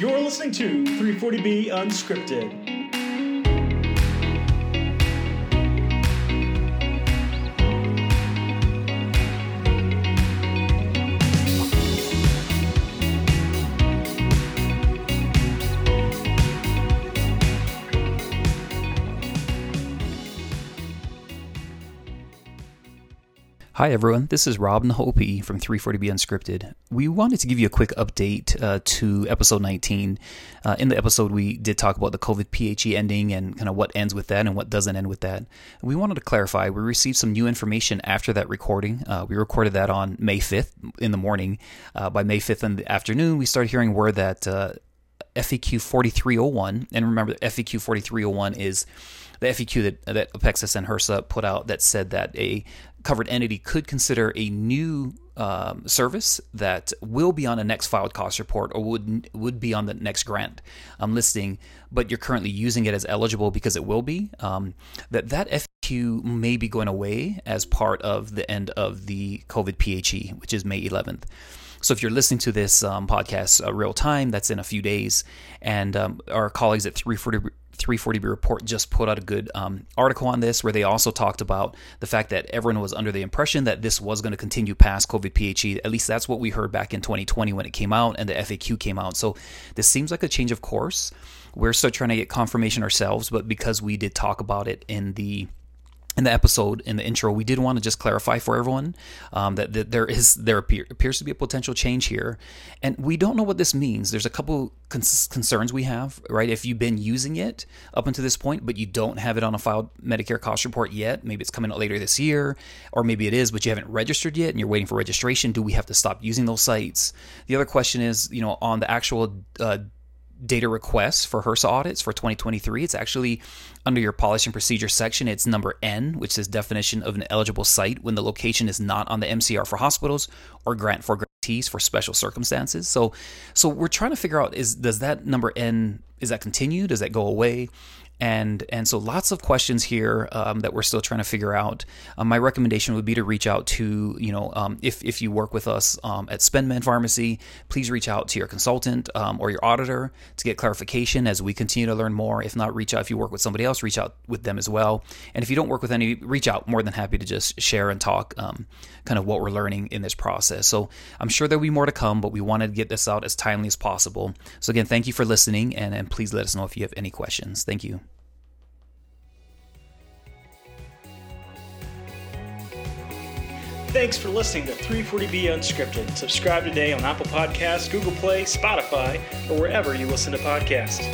You're listening to 340B Unscripted. Hi, everyone. This is Rob Nahoopii from 340B Unscripted. We wanted to give you a quick update uh, to episode 19. Uh, in the episode, we did talk about the COVID PHE ending and kind of what ends with that and what doesn't end with that. We wanted to clarify we received some new information after that recording. Uh, we recorded that on May 5th in the morning. Uh, by May 5th in the afternoon, we started hearing word that FAQ 4301, and remember, FAQ 4301 is the FAQ that, that Apexus and HRSA put out that said that a covered entity could consider a new um, service that will be on a next filed cost report or would would be on the next grant um, listing, but you're currently using it as eligible because it will be. Um, that that FAQ may be going away as part of the end of the COVID PHE, which is May 11th. So if you're listening to this um, podcast uh, real time, that's in a few days, and um, our colleagues at 340 340B report just put out a good um, article on this where they also talked about the fact that everyone was under the impression that this was going to continue past COVID PHE. At least that's what we heard back in 2020 when it came out and the FAQ came out. So this seems like a change of course. We're still trying to get confirmation ourselves, but because we did talk about it in the in the episode in the intro we did want to just clarify for everyone um, that, that, there is there appear, appears to be a potential change here. And we don't know what this means. There's a couple cons- concerns we have right? If you've been using it up until this point but you don't have it on a filed medicare cost report yet maybe it's coming out later this year or maybe it is but you haven't registered yet and you're waiting for registration do we have to stop using those sites? The other question is you know on the actual uh, data requests for HRSA audits for 2023. It's actually under your policy and procedure section. It's number N, which is definition of an eligible site when the location is not on the MCR for hospitals or grant for grantees for special circumstances. So, so we're trying to figure out is does that number N is that continue? Does that go away? And and so lots of questions here um, that we're still trying to figure out. Um, my recommendation would be to reach out to you know um, if if you work with us um, at SpendMend Pharmacy, please reach out to your consultant um, or your auditor to get clarification as we continue to learn more. If not, reach out if you work with somebody else, reach out with them as well. And if you don't work with any, reach out. More than happy to just share and talk um, kind of what we're learning in this process. So I'm sure there'll be more to come, but we wanted to get this out as timely as possible. So again, thank you for listening, and, and please let us know if you have any questions. Thank you. Thanks for listening to 340B Unscripted. Subscribe today on Apple Podcasts, Google Play, Spotify, or wherever you listen to podcasts.